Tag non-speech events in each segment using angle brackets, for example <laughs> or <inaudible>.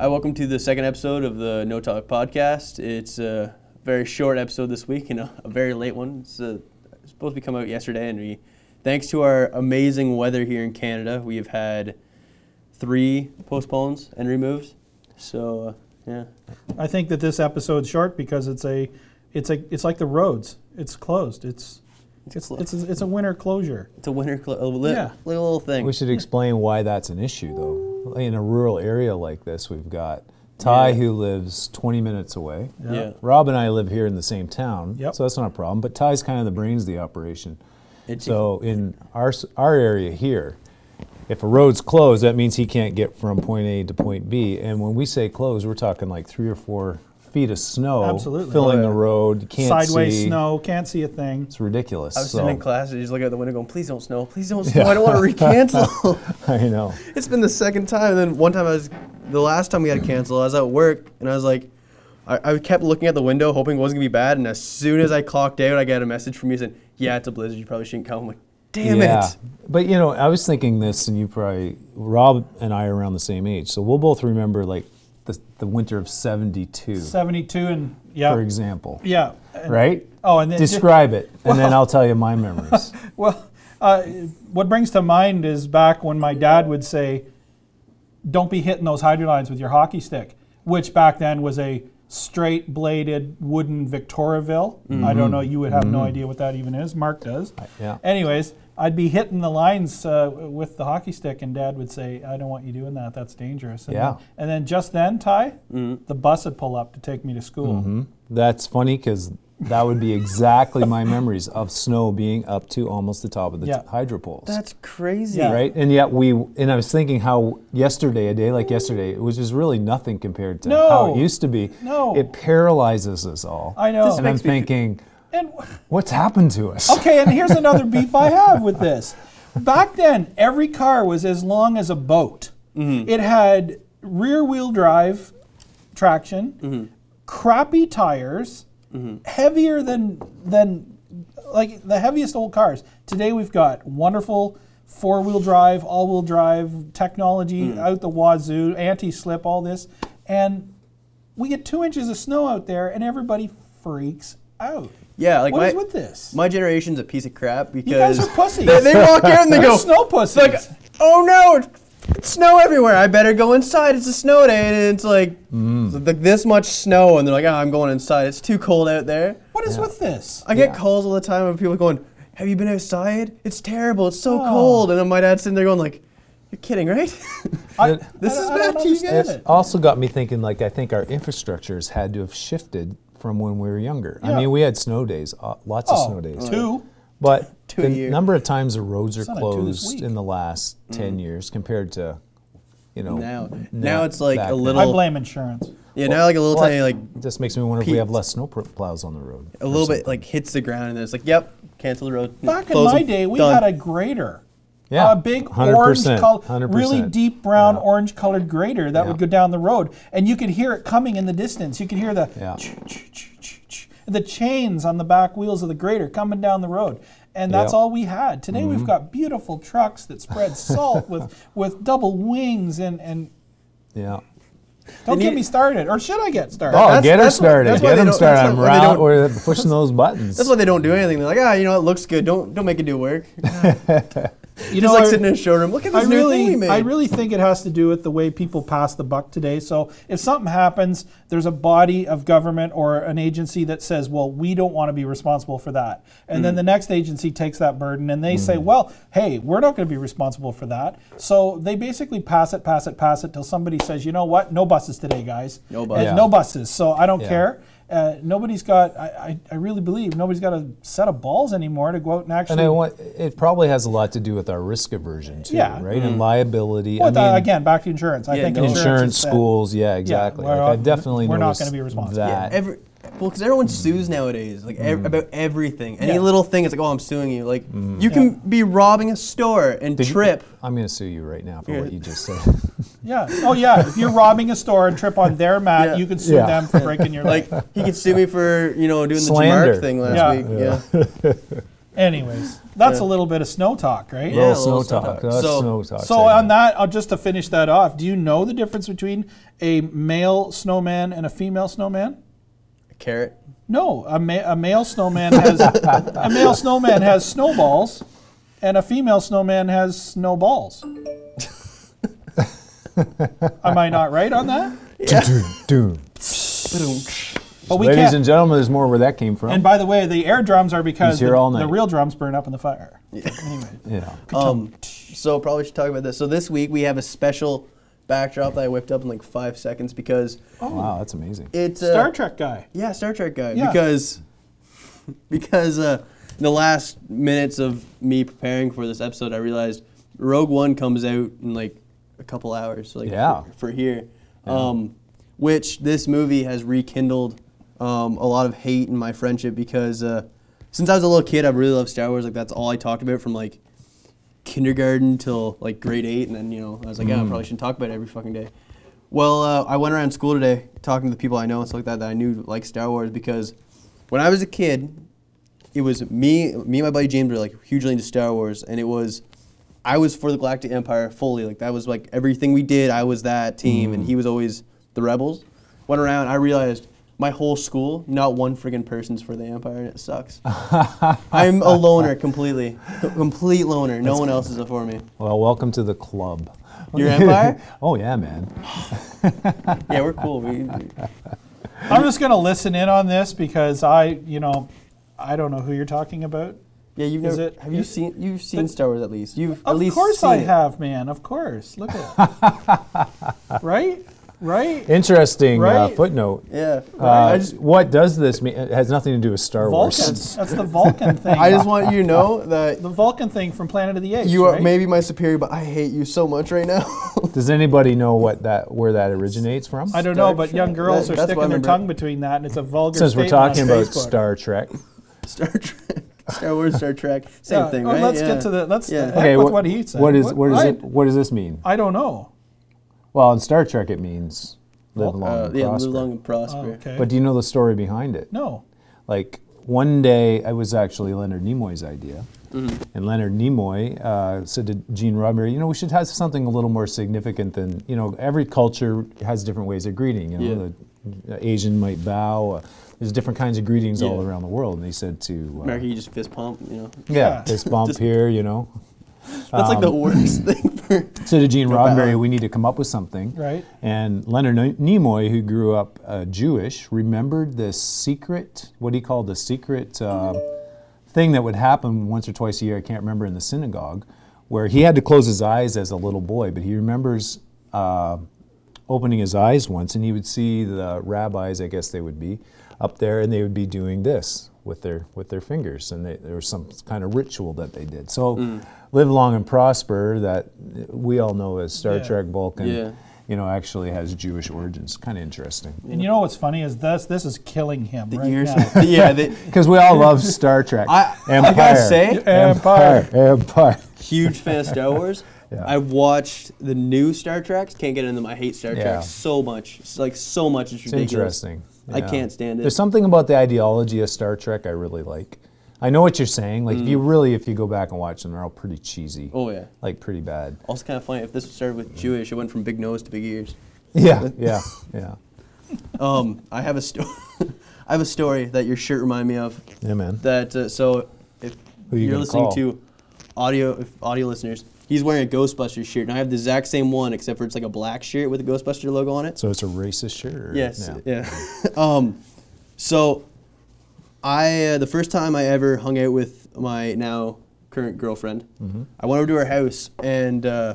Hi, welcome to the second episode of the No Topic podcast. It's a very short episode this week and a, a very late one. It's, uh it's supposed to be come out yesterday, and we, thanks to our amazing weather here in Canada, we have had three postpones and removes. So, uh, yeah. I think that this episode's short because it's a, it's a, it's like the roads. It's closed. It's, it's, clo- it's, a, it's a winter closure. It's a winter cl- a li- Yeah. little, little thing. We should explain why that's an issue, though. In a rural area like this, we've got Ty, Yeah. who lives 20 minutes away. yeah. Rob and I live here in the same town, Yep. so that's not a problem. But Ty's kind of the brains of the operation. It's- So in our our area here, if a road's closed, that means he can't get from point A to point B. And when we say closed, we're talking like three or four feet of snow Absolutely. filling the road. You can't Sideways see. snow, can't see a thing. It's ridiculous. I was so, sitting in class and just looking out the window going, please don't snow, please don't snow, I don't want to recancel. <laughs> I know. It's been the second time. And then one time I was, the last time we had to cancel, I was at work and I was like, I, I kept looking at the window hoping it wasn't gonna be bad. And as soon as I clocked out, I got a message from you saying, yeah, it's a blizzard. You probably shouldn't come. I'm like, damn yeah. it. But you know, I was thinking this, and you probably Rob and I are around the same age, so we'll both remember like the, the winter of '72, 72 and, yeah. for example, Yeah. And- right? Oh, and then Describe it, and then I'll tell you my memories. <laughs> Well, uh, what brings to mind is back when my dad would say, "Don't be hitting those hydro lines with your hockey stick," which back then was a straight bladed wooden Victoriaville. I don't mm-hmm. know. You would have no mm-hmm. idea what that even is. Mark does. yeah. Anyways, I'd be hitting the lines uh, with the hockey stick, and Dad would say, "I don't want you doing that. That's dangerous." And Yeah. Then, and then just then, Ty, mm. the bus would pull up to take me to school. Mm-hmm. That's funny because that would be exactly my memories of snow being up to almost the top of the Yeah. t- hydro poles. That's crazy. Yeah. Right, and yet we, and I was thinking how yesterday, a day like yesterday, which is really nothing compared to how it used to be. No. it paralyzes us all. I know. and I'm makes me fe- thinking, <laughs> what's happened to us? Okay, and here's another beef I have with this. Back then, every car was as long as a boat. Mm-hmm. It had rear wheel drive traction, mm-hmm. crappy tires, heavier than than like the heaviest old cars. Today we've got wonderful four wheel drive, all wheel drive technology mm. out the wazoo, anti slip, all this, and we get two inches of snow out there, and everybody freaks out. Yeah, like What my, is with this? my generation's a piece of crap because You guys are pussies. they, <laughs> they walk out and they go, snow pussies. like, oh no, it's- it's snow everywhere. I better go inside. It's a snow day, and it's like, it's like this much snow, and they're like, oh, I'm going inside. It's too cold out there. what is with this? I get Yeah. calls all the time of people going, "Have you been outside? It's terrible. It's so Oh. cold." And then my dad's sitting there going, "Like, you're kidding, right?" I, This I- is I bad don't to you understand guys. it. also got me thinking like I think our infrastructures had to have shifted from when we were younger. I mean, we had snow days, uh, lots of Oh, snow days. two. But Two the a year. number of times the roads are It's not a two this closed week. in the last mm. 10 years compared to, you know, now, na- now it's like back a then. little. I blame insurance. yeah, now like a little Well, tiny like It just makes me wonder if we have less snow pr- plows on the road. a little bit like hits the ground, and then it's like, "Yep, cancel the road." Back in Close my them, day, we done. had a grader. Yeah, a big 100%, orange color, 100%. really deep brown Yeah. orange colored grader that Yeah. would go down the road, and you could hear it coming in the distance. You could hear the Yeah. ch- ch- ch- ch- ch- the chains on the back wheels of the grader coming down the road, and that's Yeah. all we had. Today Mm-hmm. we've got beautiful trucks that spread <laughs> salt with with double wings and and Yeah. don't They get need- me started, or should I get started? Oh, That's- get her that's what- started. that's why Get they them don't- started. that's I'm why they around. don't- We're pushing those <laughs> buttons. That's why they don't do anything. They're like, ah, you know, it looks good. Don't don't make it do work. <laughs> <laughs> you Just like I- sitting in a showroom. Look at I this new thing we made. I really think it has to do with the way people pass the buck today. So if something happens, there's a body of government or an agency that says, "Well, we don't want to be responsible for that," and Mm. then the next agency takes that burden and they say, "Well, hey, we're not going to be responsible for that." So they basically pass it, pass it, pass it till somebody says, "You know what? No buses today, guys. No buses. Yeah. No buses." So I don't Yeah. care. Uh, nobody's got. I, I, I really believe nobody's got a set of balls anymore to go out and actually. And I want, it probably has a lot to do with our risk aversion too, Yeah. right? And mm-hmm. liability. Well, I mean, again, back to insurance. I Yeah, think no. insurance, insurance, is set. schools, yeah, exactly. we're like, I've definitely we're not gonna be responsible. that. Yeah, every well, because everyone sues nowadays, like ev- mm-hmm. about everything. Any Yeah. little thing, it's like, oh, I'm suing you. Like mm-hmm. you can be robbing a store and Did you- trip. I'm going to sue you right now for Yeah. what you just said. <laughs> Yeah. Oh, yeah. If you're robbing a store and trip on their mat, Yeah. you could sue Yeah. them for breaking your <laughs> Like leg. he could sue me for you know doing Slander. the Jamark thing last Yeah. week. Yeah. <laughs> Anyways, that's Yeah. a little bit of snow talk, right? Yeah, little a snow little snow talk. talk. That's So- snow talk. So on that, I'll just to finish that off. Do you know the difference between a male snowman and a female snowman? A Carrot. No, a, ma- a male snowman has a male snowman has snowballs, and a female snowman has snowballs. Am I not right on that? Dun, dun. But we Ladies can't. and gentlemen, there's more where that came from. and by the way, the air drums are because He's here the, all the real drums burn up in the fire. Anyway, <laughs> yeah. Um, so probably should talk about this. So this week we have a special backdrop that I whipped up in like five seconds because Oh Wow, that's amazing. it's uh, Star Trek guy. Yeah, Star Trek guy. Yeah. Because <laughs> because uh, in the last minutes of me preparing for this episode, I realized Rogue One comes out in like a couple hours. Like Yeah. for, for here, um, which this movie has rekindled um, a lot of hate in my friendship because uh, since I was a little kid, I really loved Star Wars. Like that's all I talked about from like kindergarten till like grade eight, and then you know I was like, yeah, I probably shouldn't talk about it every fucking day. Well, uh, I went around school today talking to the people I know and stuff like that that I knew like Star Wars because when I was a kid, it was me, me and my buddy James were like hugely into Star Wars, and it was I was for the Galactic Empire fully. Like that was like everything we did. I was that team, and he mm. was always the rebels. Went around, I realized my whole school, not one friggin' person's for the Empire, and it sucks. <laughs> I'm a loner completely, C- complete loner. No one else is it for me. Well, welcome to the club. Your Empire? <laughs> Oh yeah, man. <laughs> Yeah, we're cool. We, I'm just gonna listen in on this because I, you know, I don't know who you're talking about. Yeah, you've Is never. it- have you seen? You've seen Star Wars at least. You've at least Of course seen I it. have, man. Of course. Look at it. <laughs> right, right. Interesting uh, footnote. Yeah. Uh, I just. what does this mean? It has nothing to do with Star Vulcan. Wars. That's the Vulcan <laughs> thing. I just want you to know <laughs> that the Vulcan thing from Planet of the Apes. you are right? maybe my superior, but I hate you so much right now. Does anybody know what that where that originates from? I don't Star know, but Trek. young girls That- are that's what I sticking their tongue between that, and it's a vulgar. Since we're talking about Facebook. Star Trek. Star Trek, Star Wars, Star Trek, <laughs> same Yeah, thing, oh, right? Let's Yeah. get to the. Let's Yeah. Okay, with what, what he said. what is what is I, it? What does this mean? I don't know. Well, in Star Trek, it means live long Uh, and yeah, prosper. live long and prosper. Oh, okay. But do you know the story behind it? no. Like one day, it was actually Leonard Nimoy's idea, Mm-hmm. and Leonard Nimoy uh, said to Gene Roddenberry, "You know, we should have something a little more significant than you know. Every culture has different ways of greeting. You know, the Asian might bow. There's different kinds of greetings all around the world." And he said to, uh, America, you just fist pump. You know, "Yeah, Yeah. this bump here, you know." that's like the Um, worst <laughs> thing for. So to Gene For Roddenberry, we need to come up with something. Right. And Leonard Ni- Nimoy, who grew up uh, Jewish, remembered this secret, what he called the secret uh, thing that would happen once or twice a year, I can't remember, in the synagogue, where he had to close his eyes as a little boy, but he remembers uh, opening his eyes once and he would see the rabbis, I guess they would be, up there and they would be doing this with their with their fingers and they, there was some kind of ritual that they did. So Mm. live long and prosper that we all know as Star Yeah. Trek Vulcan Yeah. you know, actually has Jewish origins. Kind of interesting. And you know what's funny is this. This is killing him The right ears, now. <laughs> yeah, Because <laughs> we all love Star Trek. I- I Empire. gotta say- Empire. Empire. huge fan of Star <laughs> Wars. Yeah. I've watched the new Star Treks. Can't get into them. I hate Star Yeah. Trek so much. It's like so much. It's It's ridiculous. interesting. I can't stand it. There's something about the ideology of Star Trek I really like. I know what you're saying. Like, if you really, if you go back and watch them, they're all pretty cheesy. Mm. oh yeah. Like, pretty bad. Also kind of funny. If this started with Jewish, it went from big nose to big ears. Yeah, yeah, yeah. <laughs> Um, I have a story. <laughs> I have a story that your shirt reminded me of. Yeah, man. That uh, so if Who you you're listening call? to audio if audio listeners, he's wearing a Ghostbusters shirt, and I have the exact same one except for it's like a black shirt with a Ghostbuster logo on it. So it's a racist shirt? Yes. Yeah. Yeah. <laughs> um, so, I uh, the first time I ever hung out with my now current girlfriend, Mm-hmm. I went over to her house, and uh,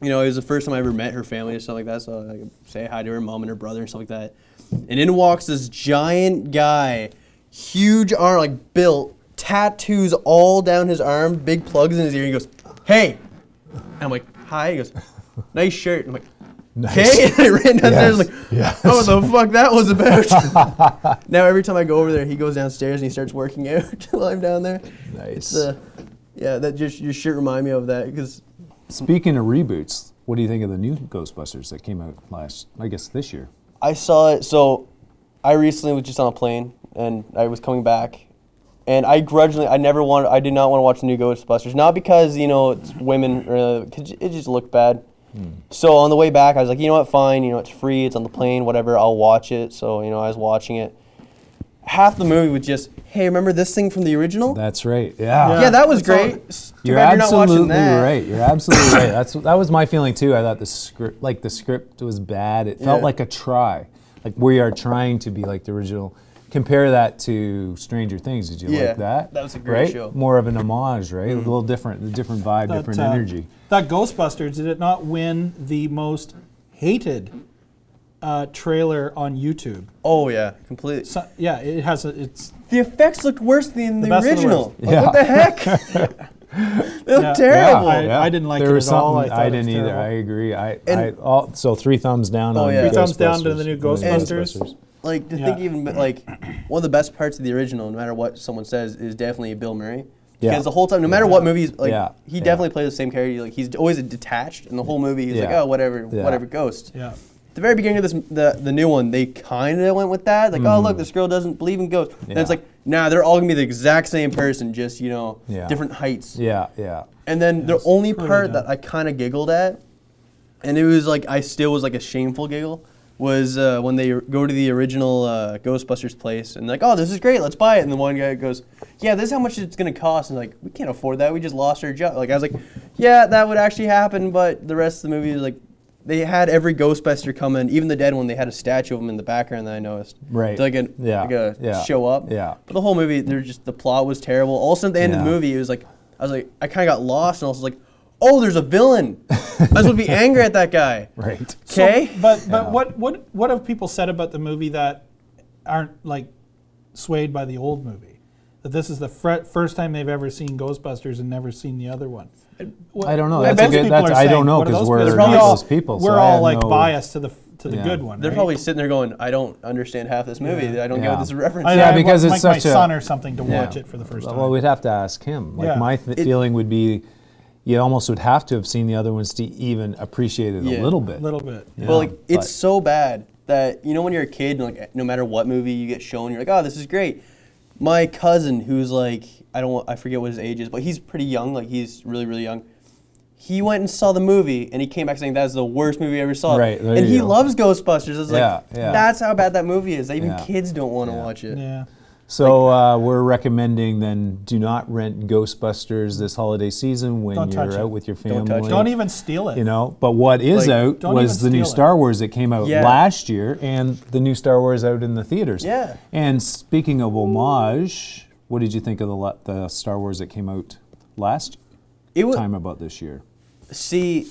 you know it was the first time I ever met her family or something like that. So I could say hi to her mom and her brother and stuff like that. And in walks this giant guy, huge arm, like built, tattoos all down his arm, big plugs in his ear. He goes, "Hey," and I'm like, "Hi." He goes, "Nice shirt." I'm like. <laughs> Nice. Okay, <laughs> and I ran downstairs Yes, like, yes. oh, the fuck that was about. <laughs> now every time I go over there, he goes downstairs and he starts working out while I'm down there. Nice. Uh, yeah, that just your shirt remind me of that because Speaking of reboots, what do you think of the new Ghostbusters that came out last, I guess, this year? I saw it. So I recently was just on a plane and I was coming back, and I grudgingly, I never wanted, I did not want to watch the new Ghostbusters, not because you know it's women, uh, or because it just looked bad. Hmm. So on the way back, I was like, you know what, fine, you know it's free, it's on the plane, whatever, I'll watch it. So you know, I was watching it. Half the movie was just, hey, remember this thing from the original? That's right. Yeah. yeah, that was It's great. S- too You're bad you're not watching absolutely that. right. You're absolutely right. That's that was my feeling too. I thought the script, like the script, was bad. It felt Yeah. like a try, like we are trying to be like the original. Compare that to Stranger Things. Did you Yeah, like that? that was a great right? show. More of an homage, right? A little different, a different vibe, That, different uh, energy. That Ghostbusters did it not win the most hated uh, trailer on YouTube? Oh yeah, completely. So, yeah, it has a. It's The effects looked worse than the, The best of the original. Like, Yeah. What the heck? <laughs> they look Yeah. terrible. I- I didn't like there it was at all. something I thought it was didn't either. terrible. I agree. I, I all, so three thumbs down Oh, on yeah. Three thumbs down to the new The Ghostbusters. Like to Yeah. think even like one of the best parts of the original, no matter what someone says, is definitely Bill Murray. Yeah. Because the whole time, no matter what movies, like Yeah. he Yeah. definitely plays the same character. Like he's always detached, and the whole movie he's like, oh whatever, Yeah. whatever, ghost. yeah. The very beginning of this, the the new one, they kind of went with that. Like, oh look, this girl doesn't believe in ghosts. And it's Mm. Like, nah, they're all gonna be the exact same person, just you know, Yeah. different heights. Yeah, yeah. And then the only part dumb. that I kind of giggled at, and it was like I still was like a shameful giggle, was uh, when they go to the original uh, Ghostbusters place and like, oh, this is great, let's buy it. And the one guy goes, yeah, this is how much it's gonna cost. And like, we can't afford that. We just lost our job. Like I was like, yeah, that would actually happen, but the rest of the movie was like. They had every Ghostbuster come in, even the dead one. They had a statue of him in the background that I noticed. Right. To like a, Yeah, like a yeah, show up. yeah. But the whole movie, they're just the plot was terrible. Also, at the end of the movie, it was like I was like I kind of got lost, and I was like, oh, there's a villain. I was supposed to be angry at that guy. Right. So- Okay. but but Yeah. what what what have people said about the movie that aren't like swayed by the old movie? That this is the fr- first time they've ever seen Ghostbusters and never seen the other one. What- I don't know. That's a good- that's- are I don't know What are 'cause those we're people- not all- those people, We're I all like no- biased to the to the Yeah. good one. They're right? probably sitting there going, I don't understand half this movie. I don't get what this is referencing. I, Yeah, I because want, it's like my such a- son or something to Yeah. watch it for the first time. Well, we'd have to ask him. Like Yeah. my th- It- feeling would be, you almost would have to have seen the other ones to even appreciate it Yeah. a little bit. a little bit. Yeah. Well, like it's but- so bad that you know when you're a kid, like no matter what movie you get shown, you're like, oh, this is great. My cousin, who's like, I don't, want, I forget what his age is, but he's pretty young. Like he's really, really young. He went and saw the movie, and he came back saying that's the worst movie I ever saw. Right, and he go. loves Ghostbusters. It's Yeah, like yeah. that's how bad that movie is. That even Yeah. kids don't want to Yeah. watch it. Yeah. So uh, we're recommending then do not rent Ghostbusters this holiday season when Don't you're touch out it. with your Don't family. touch it. Don't even steal it. You know, but what is Like, out don't was even the new steal it. Star Wars that came out Yeah. last year, and the new Star Wars out in the theaters. Yeah. And speaking of homage, what did you think of the la- the Star Wars that came out last It was time about this year? see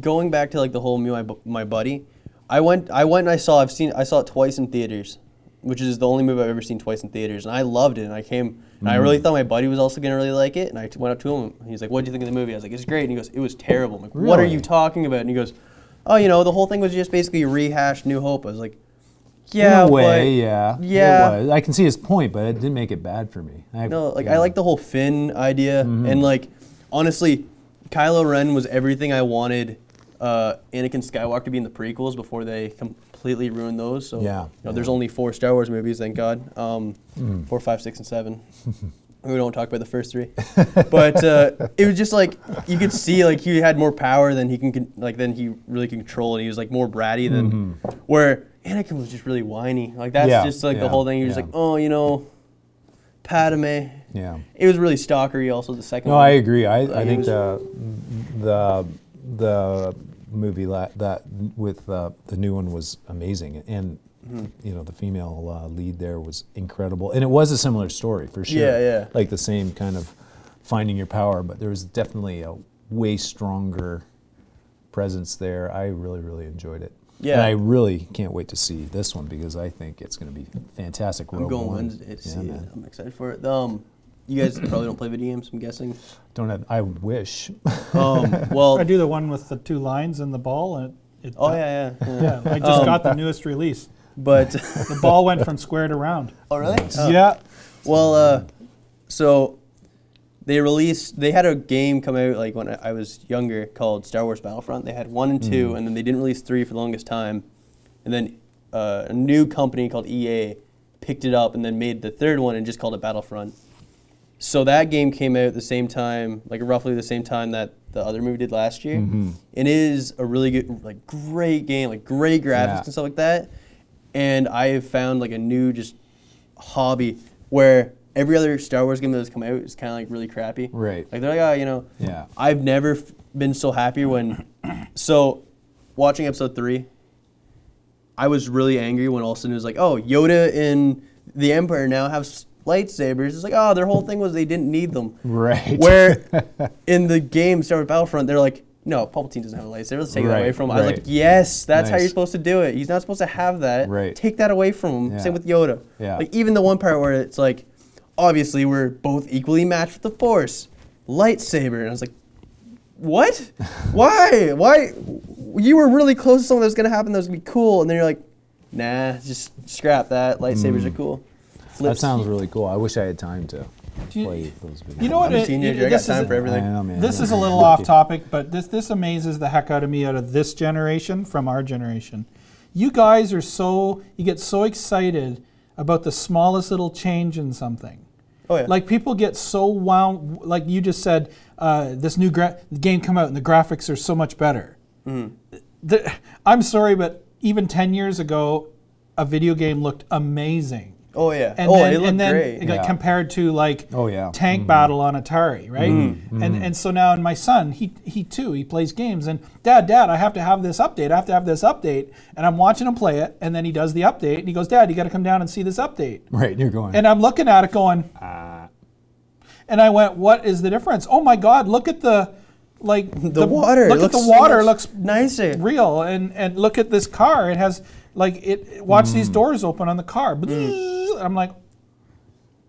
going back to like the whole me my, Bu- my buddy i went i went and i saw i've seen i saw it twice in theaters which is the only movie i've ever seen twice in theaters and i loved it and i came and i Mm-hmm. really thought my buddy was also going to really like it and i t- went up to him and he's like what do you think of the movie i was like it's great and he goes it was terrible I'm like what are you talking about and he goes oh you know the whole thing was just basically rehashed new hope i was like yeah way, but yeah. yeah. I can see his point, but it didn't make it bad for me. I, No, like yeah. I like the whole Finn idea, Mm-hmm. and like honestly, Kylo Ren was everything I wanted uh, Anakin Skywalker to be in the prequels before they completely ruined those. So Yeah, you know, yeah. Mm-hmm. there's only four Star Wars movies, thank God. Um, Four, five, six, and seven. <laughs> we don't talk about the first three, but uh, it was just like you could see like he had more power than he can con- like than he really control, and he was like more bratty than where Anakin was just really whiny. Like that's Mm-hmm. Yeah, just like the whole thing. He was yeah. like, oh, you know. Padme. Yeah. It was really stalkery. Also, the second No, one. I agree. I, I think the the the movie la- that with uh, the new one was amazing, and Mm-hmm. you know the female uh, lead there was incredible, and it was a similar story for sure. Yeah, yeah. Like the same kind of finding your power, but there was definitely a way stronger presence there. I really, really enjoyed it. Yeah. And I really can't wait to see this one because I think it's going to be fantastic. I'm going One. Wednesday to Yeah, see it. I'm excited for it. Um, you guys probably don't play video games. I'm guessing. Don't have. I wish. Um, <laughs> well, I do the one with the two lines and the ball, and it. it oh yeah, yeah. yeah. Yeah, I just Um, got the newest release. But <laughs> The ball went from square to round. oh really? Oh. Yeah. Well, uh, so they released. They had a game come out like when I I was younger called Star Wars Battlefront. They had one and 2 and then they didn't release three for the longest time. And then uh, a new company called EA picked it up and then made the third one and just called it Battlefront. So that game came out at the same time, like roughly the same time that the other movie did last year. Mm-hmm. It is a really good, like great game, like great graphics Yeah. and stuff like that. And I have found like a new just hobby where every other Star Wars game that has come out is kind of like really crappy. Right. Like they're like, oh, you know, Yeah. I've never f- been so happy when. <coughs> so, watching episode three, I was really angry when all of a sudden it was like, oh, Yoda and the Empire now have s- lightsabers. It's like, oh, their whole thing was they didn't need them. Right. Where <laughs> in the game Star Wars Battlefront, they're like, no, Palpatine doesn't have a lightsaber. Let's take that away from him. I was like, yes, that's how you're supposed to do it. He's not supposed to have that. Right. Take that away from him. Yeah. Same with Yoda. Yeah. Like even the one part where it's like, obviously we're both equally matched with the Force, lightsaber, and I was like, what? <laughs> Why? Why? You were really close to something that was gonna happen that was gonna be cool, and then you're like, nah, just scrap that. Lightsabers are mm. cool. Mm. that sounds really cool. I wish I had time to you- play those videos. You know what? I'm a teenager. it- I got this time is- for everything. I know, man. This is a <laughs> little off topic, but this this amazes the heck out of me out of this generation from our generation. You guys are so you get so excited about the smallest little change in something. Oh yeah. Like people get so wound. Like you just said, uh, this new gra- game come out and the graphics are so much better. Mm-hmm. The- I'm sorry, but even ten years ago, a video game looked amazing. Oh yeah. And oh, then, it looked and then great. it got Yeah. compared to like Oh, yeah. tank battle on Atari, right? Mm-hmm. And and so now, and my son, he he too, he plays games, and Dad, Dad, I have to have this update. I have to have this update, and I'm watching him play it, and then he does the update, and he goes, Dad, you got to come down and see this update. Right, you're going. And I'm looking at it, going, Ah. and I went, what is the difference? Oh my God, look at the like the, water. Look it at the looks so water. much looks nicer. real, and and look at this car. It has like it. Watch these Mm. doors open on the car. I'm like,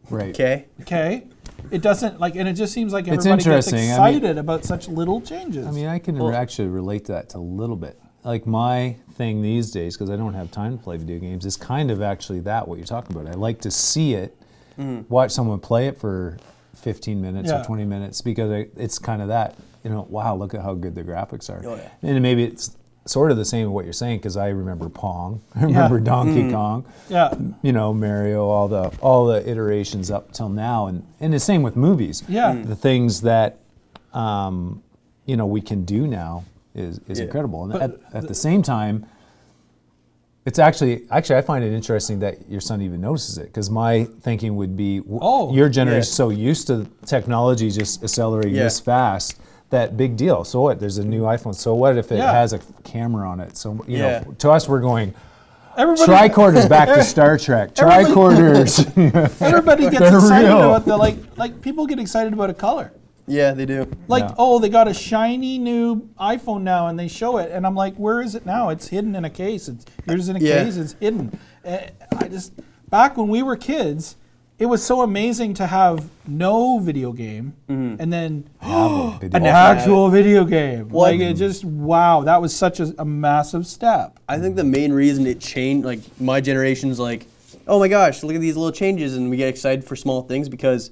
right. Okay. okay. It doesn't like, and it just seems like It's everybody gets interesting. I mean- excited about such little changes. I mean, I can Well- actually relate to that to a little bit. Like my thing these days, because I don't have time to play video games, is kind of actually that what you're talking about. I like to see it, watch someone play it for 15 minutes Yeah. or 20 minutes, because I, it's kind of that. You know, wow, look at how good the graphics are. Oh, yeah. And maybe it's sort of the same with what you're saying, because I remember Pong, <laughs> I remember Donkey Kong yeah, you know Mario, all the all the iterations up till now, and and the same with movies. Yeah. Mm. the things that um, you know we can do now is is Yeah. incredible, and at, at the same time, it's actually actually I find it interesting that your son even notices it because my thinking would be, w- Oh, your generation yeah. so used to technology just accelerating Yeah. this fast. That big deal. So what? There's a new iPhone. So what if it Yeah. has a camera on it? So you Yeah. know, to us, we're going everybody. tricorders back to <laughs> Star Trek. Everybody- Tricorders. <laughs> Everybody gets <laughs> They're excited real. about the like. Like people get excited about a color. Yeah, they do. Like, Yeah. oh, they got a shiny new iPhone now, and they show it, and I'm like, where is it now? It's hidden in a case. It's yours in a Yeah. case. It's hidden. Eh, I just back when we were kids, it was so amazing to have no video game, mm-hmm. and then <gasps> <gasps> Video. an actual video game. Well, like it just wow, that was such a, a massive step. I think the main reason it changed, like my generation's like, oh my gosh, look at these little changes, and we get excited for small things because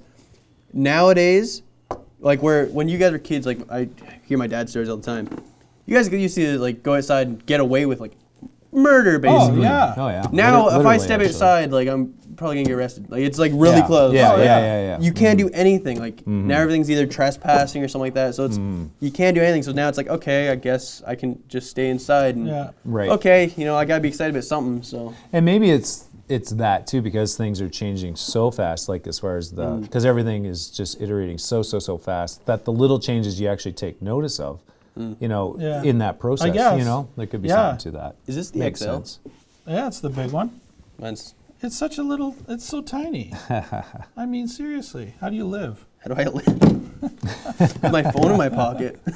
nowadays, like where when you guys were kids, like I hear my dad stories all the time. You guys used to like go outside and get away with like murder, oh, basically. Oh yeah. Oh yeah. Now, Liter- if I literally, step actually. outside, like I'm probably gonna get arrested. Like it's like really Yeah. close. Yeah, Oh, yeah, yeah. yeah, yeah. You can't do mm-hmm. anything. Like mm-hmm. now everything's either trespassing or something like that. So it's mm-hmm. you can't do anything. So now it's like okay, I guess I can just stay inside and Yeah. Right. okay, you know, I gotta be excited about something. So And maybe it's it's that too because things are changing so fast. Like as far as the Mm. because everything is just iterating so so so fast that the little changes you actually take notice of. Mm. You know, Yeah. in that process, guess. you know, there could be Yeah. something to that. Is this the Makes XL? sense. Yeah, it's the big one. mine's It's such a little. It's so tiny. <laughs> I mean, seriously, how do you live? how do I live? With <laughs> my phone in my pocket. <laughs>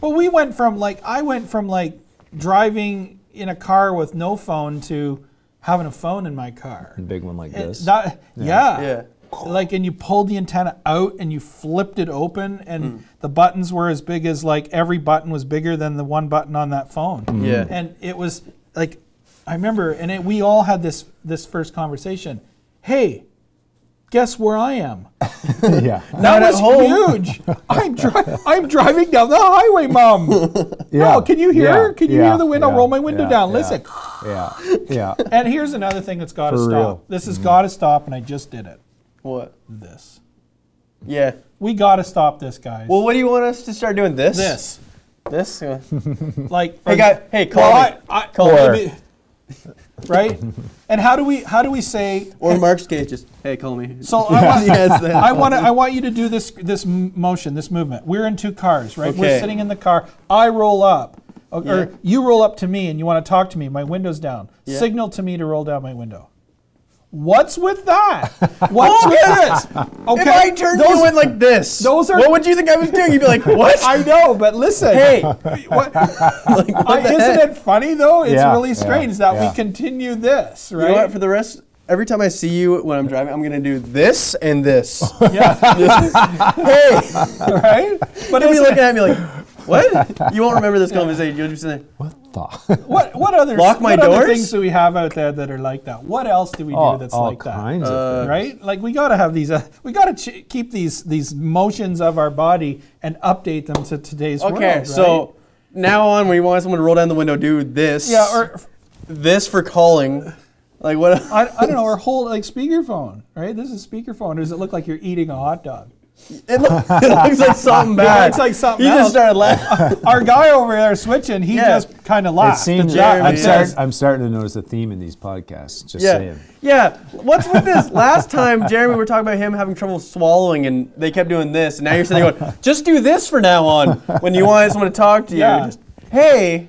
Well, we went from like I went from like driving in a car with no phone to having a phone in my car. A big one like And this. that- yeah. Yeah. Like, and you pulled the antenna out and you flipped it open, and Mm. the buttons were as big as like every button was bigger than the one button on that phone. Yeah. And it was like, I remember, and it, we all had this this first conversation. Hey, Guess where I am? <laughs> yeah. Not that at was home. huge. <laughs> I'm dri- I'm driving down the highway, Mom. <laughs> Yeah. No, can you hear? Yeah. Can you Yeah. hear the wind? I'll roll my window Yeah. down. Yeah. Listen. Yeah. Yeah. And here's another thing that's got to stop. real. This has got to stop, and I just did it. What? This. Yeah. We got to stop this, guys. Well, what do you want us to start doing? This. this. This. <laughs> Like, Hey, guy. Hey, call well, me. I, I, Call Or- maybe- right? <laughs> And how do we how do we say? Or Mark's case, just hey, call me. So <laughs> I want, Yes. I want I want you to do this this motion, this movement. We're in two cars, right? We're sitting in the car. I roll up, or, Yeah. or you roll up to me, and you want to talk to me. My window's down. Yeah. Signal to me to roll down my window. What's with that? <laughs> What's with oh, this? Okay, If I turned those, you in like this, those are- what would you think I was doing? You'd be like, what? I know, but listen. hey, <laughs> what, <laughs> like, what I, isn't heck? it funny though? It's Yeah, really yeah, strange that yeah. we continue this, You right? know what? For the rest, every time I see you when I'm driving, I'm gonna do this and this. yeah, hey, right. But you'll be looking at me like, what? <laughs> You won't remember this conversation. You'll just be saying, What the? What what other Lock my what other doors? things do we have out there that are like that? What else do we do that's all like that? kinds Uh, of things. Right? Like we got to have these. Uh, we got to ch- keep these these motions of our body and update them to today's world. okay, right? so now on, when you want someone to roll down the window, do this. yeah, or this for calling. Like what? I, I don't know, or hold like speakerphone. Right? This is speakerphone. Does it look like you're eating a hot dog? It, look, <laughs> it looks like something bad. It looks like something You else. just started laughing. <laughs> Our guy over there switching, he Yeah. just kind of It laughed. seems. Jeremy I'm, says- starting, I'm starting to notice a theme in these podcasts. Just Yeah. saying. Yeah. What's with this? Last time, Jeremy, we were talking about him having trouble swallowing, and they kept doing this. And now you're sitting there going, <laughs> just do this for now on when you want someone to talk to you. Yeah. Just, hey.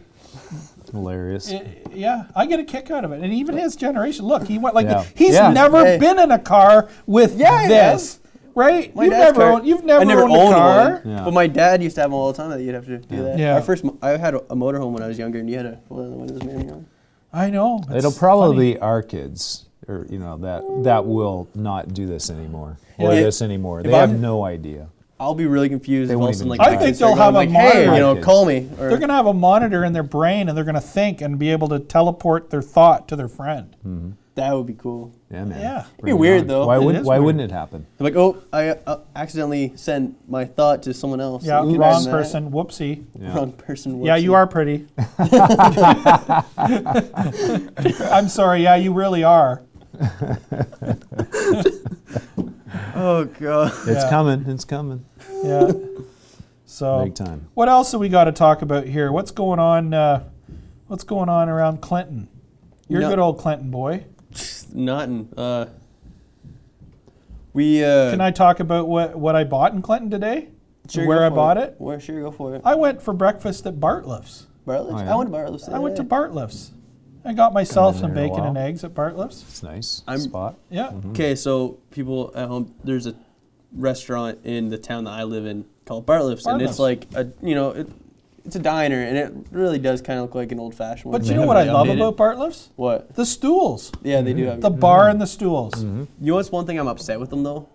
Hilarious. I- yeah, I get a kick out of it. And even his generation, look, he went like Yeah. he's Yeah. never Hey. been in a car with Yeah, he this. Right? My you've dad's never car- owned, you've never, I never owned, owned a car. one. Yeah. But my dad used to have them all the time that you'd have to do that. Yeah. Our first, mo- I had a, a motorhome when I was younger, and you had to roll down the windows. Man, you know. I know. It'll probably funny. be our kids, or you know, that that will not do this anymore, or Yeah. this anymore. They If have I'm- no idea. I'll be really confused They if all won't of a sudden, even like, I think they'll have going, a like, Hey, you know, call me. Or, They're going to have a monitor in their brain and they're going to think and be able to teleport their thought to their friend. Mm-hmm. That would be cool. Yeah, man. Yeah. It'd be Bring it weird on. though. Why It wouldn't is Why weird. wouldn't it happen? They're like, oh, I uh, accidentally sent my thought to someone else. Yeah, Can you wrong imagine that? person. Whoopsie. Yeah. Wrong person. Yeah, whoopsie. you are pretty. <laughs> I'm sorry. Yeah, you really are. <laughs> Oh god. It's Yeah. coming. It's coming. Yeah. So, Big time. what else have we got to talk about here? What's going on? Uh, what's going on around Clinton? You're a No. good old Clinton boy. Nothing. Uh, we. Uh, Can I talk about what, what I bought in Clinton today? sure, Where go I for bought it? Where? Sure, go for it. I went for breakfast at Bartlett's. Bartlett's. Oh, yeah. I went to Bartlett's. I went to today. Bartlett's. I got myself some there in a bacon and eggs at Bartlett's. It's nice I'm- spot. Yeah. Mm-hmm. Okay, so people at home, there's a restaurant in the town that I live in called Bartlett's, and it's like a you know it, it's a diner, and it really does kind of look like an old fashioned one. But you know what I love about Bartlett's? What? The stools. Yeah, they do have. The bar and the stools. Mm-hmm. You know what's one thing I'm upset with them though?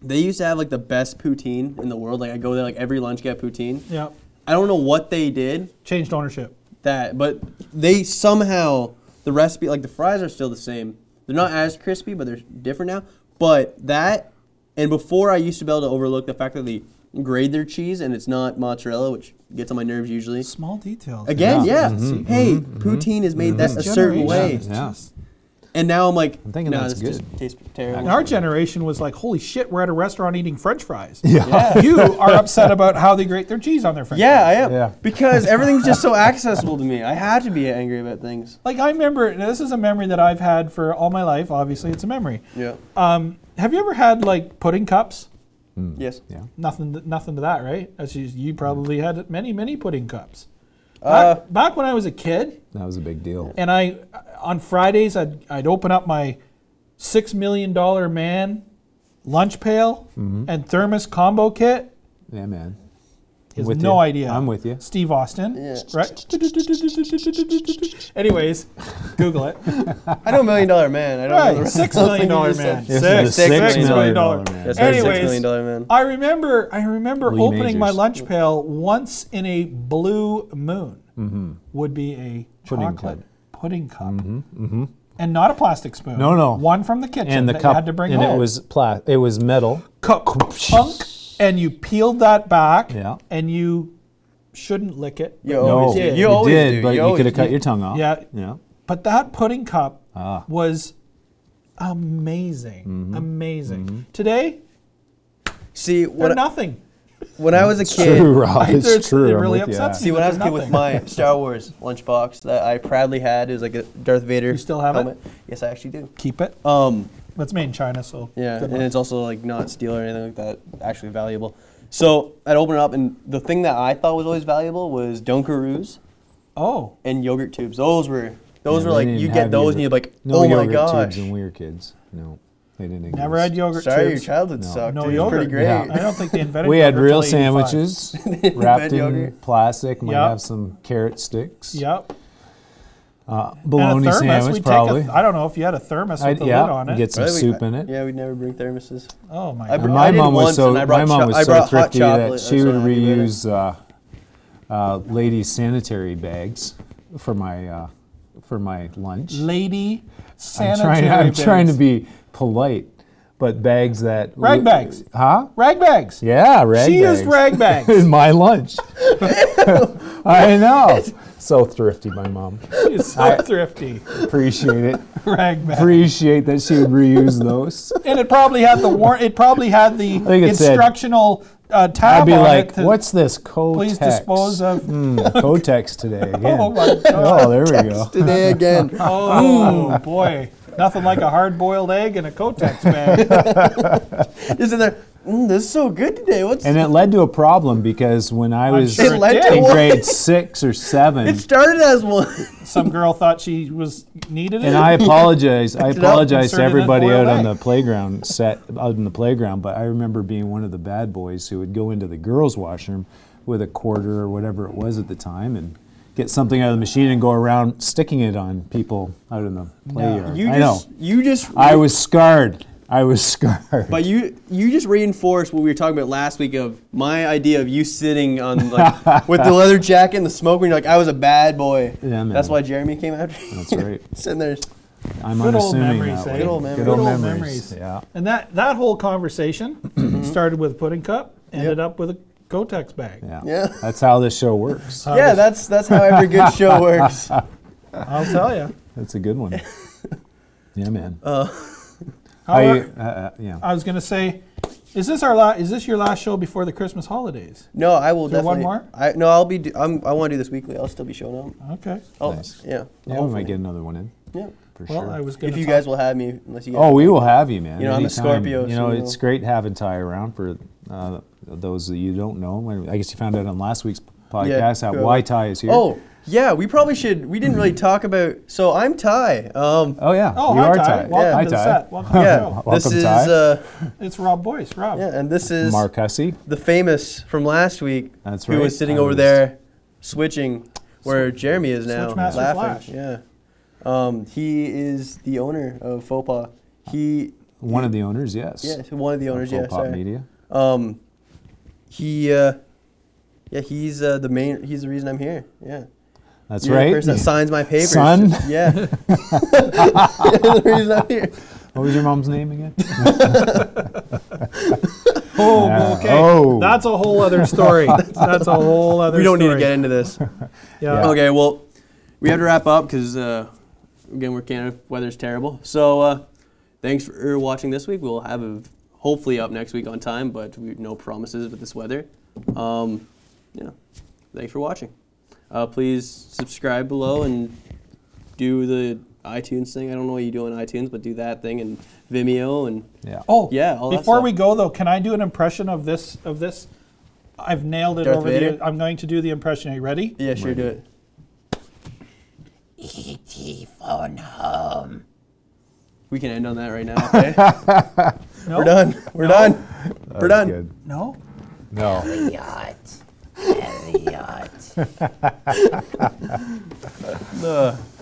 They used to have like the best poutine in the world. Like I go there like every lunch get poutine. Yeah. I don't know what they did Changed ownership. that, but they somehow the recipe like the fries are still the same. They're not as crispy, but they're different now. But that and before I used to be able to overlook the fact that they grade their cheese and it's not mozzarella, which gets on my nerves usually. Small details. Again, Yeah. yeah. Mm-hmm. Mm-hmm. Hey, mm-hmm. poutine is made that a certain way, generation Yeah. and now I'm like, I'm thinking nah, that's this good. just tastes terrible. And our generation was like, holy shit, we're at a restaurant eating french fries. Yeah. You are upset about how they grate their cheese on their french fries. Yeah, I am. Yeah. Because everything's just so <laughs> accessible to me. I had to be angry about things. Like, I remember, this is a memory that I've had for all my life. Obviously, it's a memory. Yeah. Um, have you ever had, like, pudding cups? Yes. Yeah. Nothing, nothing to that, right? As you, you probably had many, many pudding cups. Uh, Back, back when I was a kid, That was a big deal. and I on Fridays I'd, I'd open up my six million dollar man lunch pail Mm-hmm. and thermos combo kit. Yeah, man. He has With no you. idea. I'm with you. Steve Austin. Yeah. Right? Anyways, Google it. I know Million Dollar Man. I don't know the Right, rest six of the million thing you dollar just said. man. This is Six, the six six million million dollar. dollar man. That's Anyways, Six Million Dollar Man. I remember I remember Lee opening my lunch pail once in a blue moon. Mm-hmm. Would be a Pudding chocolate cup. pudding cup. Mm-hmm, mm-hmm. and not a plastic spoon. No, no. One from the kitchen and the that cup, you had to bring and home. it was pla- it was metal. Cup punk, and you peeled that back, Yeah. and you shouldn't lick it. You but always did. do. You always did, do. but You you, could have cut your tongue off. Yeah. yeah. But that pudding cup Ah. was amazing, Mm-hmm. amazing. Today, See, they're when, nothing. when I was a kid, True, Rob. I- It's true. it I'm really with you. upsets me. See, when I was a kid with my Star Wars lunchbox that I proudly had, it was like a Darth Vader. You still have it? Yes, I actually do. Keep it. Um, It's made in China, so yeah, good and luck. it's also like not steel or anything like that. Actually valuable. So I'd open it up, and the thing that I thought was always valuable was Dunkaroos Oh, and yogurt tubes. Those were those Yeah, were they like didn't you have get those, yogurt- and you're like, No oh my yogurt gosh. tubes when we were kids. No, they didn't exist. never had yogurt Sorry, your tubes. childhood No. sucked. No it was yogurt. pretty great. Yeah. I don't think they invented. We had yogurt real till 85. sandwiches <laughs> wrapped in yogurt. plastic. Might Yep. have some carrot sticks. Yep. Uh, And bologna a thermos. sandwich, We'd probably. take a, I don't know if you had a thermos with I'd- the yeah, lid on it. get some Really? soup in it. Yeah, we'd never bring thermoses. oh my I god. br- And my did mom was so my brought mom was I so thrifty that she would what I did. reuse uh, uh, ladies' sanitary bags for my uh, for my lunch. Lady I'm sanitary trying. I'm trying to be polite, but bags that Rag bags. huh? rag bags. Yeah, rag bags. she bags. used rag bags. <laughs> in my lunch. <laughs> I know. <laughs> So thrifty, my mom. She's so I- thrifty. Appreciate it. <laughs> Rag bags. Appreciate that she would reuse those. and it probably had the war. It probably had the think it said- instructional uh, tab I'd be on like, it. to "What's this Kotex? please dispose of? Hmm, <laughs> Kotex today again. Oh my god. Oh, there we go. Today again. <laughs> Oh boy. Nothing like a hard-boiled egg in a Kotex bag. <laughs> Just in there. Mm, this is so good today. What's And it led to a problem because when I was sure it led did. to in grade six or seven, It started as one. Some girl thought she was needed it. and I apologize. I <laughs> apologize to everybody out on the playground set out in the playground, but I remember being one of the bad boys who would go into the girls' washroom with a quarter or whatever it was at the time and get something out of the machine and go around sticking it on people out in the play yard. You I just, know. you just, I was scarred. I was <laughs> scarred. but you, you just reinforced what we were talking about last week of my idea of you sitting on like <laughs> with the leather jacket and the smoke. When you're like, I was a bad boy. Yeah, man. That's why Jeremy came after you. That's right. <laughs> Sitting there. I'm Good old unassuming memories, that eh? way. Good old memories. Good old memories. memories. Yeah. And that that whole conversation <clears throat> started with pudding cup, ended up with a Kotex bag. Yeah. Yeah. That's how this show works. How Yeah, that's that's how every good show <laughs> works. I'll tell you. That's a good one. <laughs> Yeah, man. Uh, How How you, uh, uh, yeah. I was gonna say, is this our la- is this your last show before the Christmas holidays? No, I will there definitely. one more? I no, I'll be. Do, I'm, I want to do this weekly. I'll still be showing up. Okay. Oh, Nice. yeah. Yeah, we might get another one in Yeah. for Well, sure. I was gonna. If you talk- guys will have me, unless you. Guys oh, we will have you, man. You know, I'm a. Scorpio, You so know, you it's know. great having Ty around for uh, those that you don't know. I guess you found out on last week's podcast how who- why Ty is here. Oh, yeah. We probably should. We didn't really talk about. So I'm Ty. Um, Oh, yeah. Oh, you hi, are Ty. Ty. Welcome Hi, to the Ty. set. <laughs> Welcome to the yeah. show. this is. Ty. Uh, It's Rob Boyce. Rob. yeah, and this is Mark Hussey. the famous from last week. That's who was sitting I over was- there, switching, where Jeremy is now, Switchmaster laughing. Flash. Yeah. Um, he is the owner of FauxPop. He. One of the owners, yes. Yeah, one of the owners. Full Yeah, Pop sorry. Media. Um, he, uh, yeah, he's uh, the main. He's the reason I'm here. Yeah, That's You're the person that signs my papers. Son? <laughs> Yeah. <laughs> The reason I'm here. What was your mom's name again? <laughs> Oh, Yeah. okay. Oh. That's a whole other story. That's a whole other. We don't need to get into this. Yeah. Yeah. Okay, well, we have to wrap up because uh, again, we're Canada. Weather's terrible. So, uh, thanks for watching this week. We'll have a hopefully up next week on time, but we no promises with this weather. Um, yeah, thanks for watching. Uh, please subscribe below and do the iTunes thing. I don't know what you do on iTunes, but do that thing and Vimeo and Yeah. Oh, Yeah, all that Before stuff. we go though, can I do an impression of this? Of this? I've nailed it Darth over Vader? the. I'm going to do the impression. Are you ready? yeah, sure, do it. E.T. phone home. We can end on that right now. Okay, <laughs> No. we're done. We're done. We're done. Good. No. No. Elliot. Elliot. Uh, <laughs>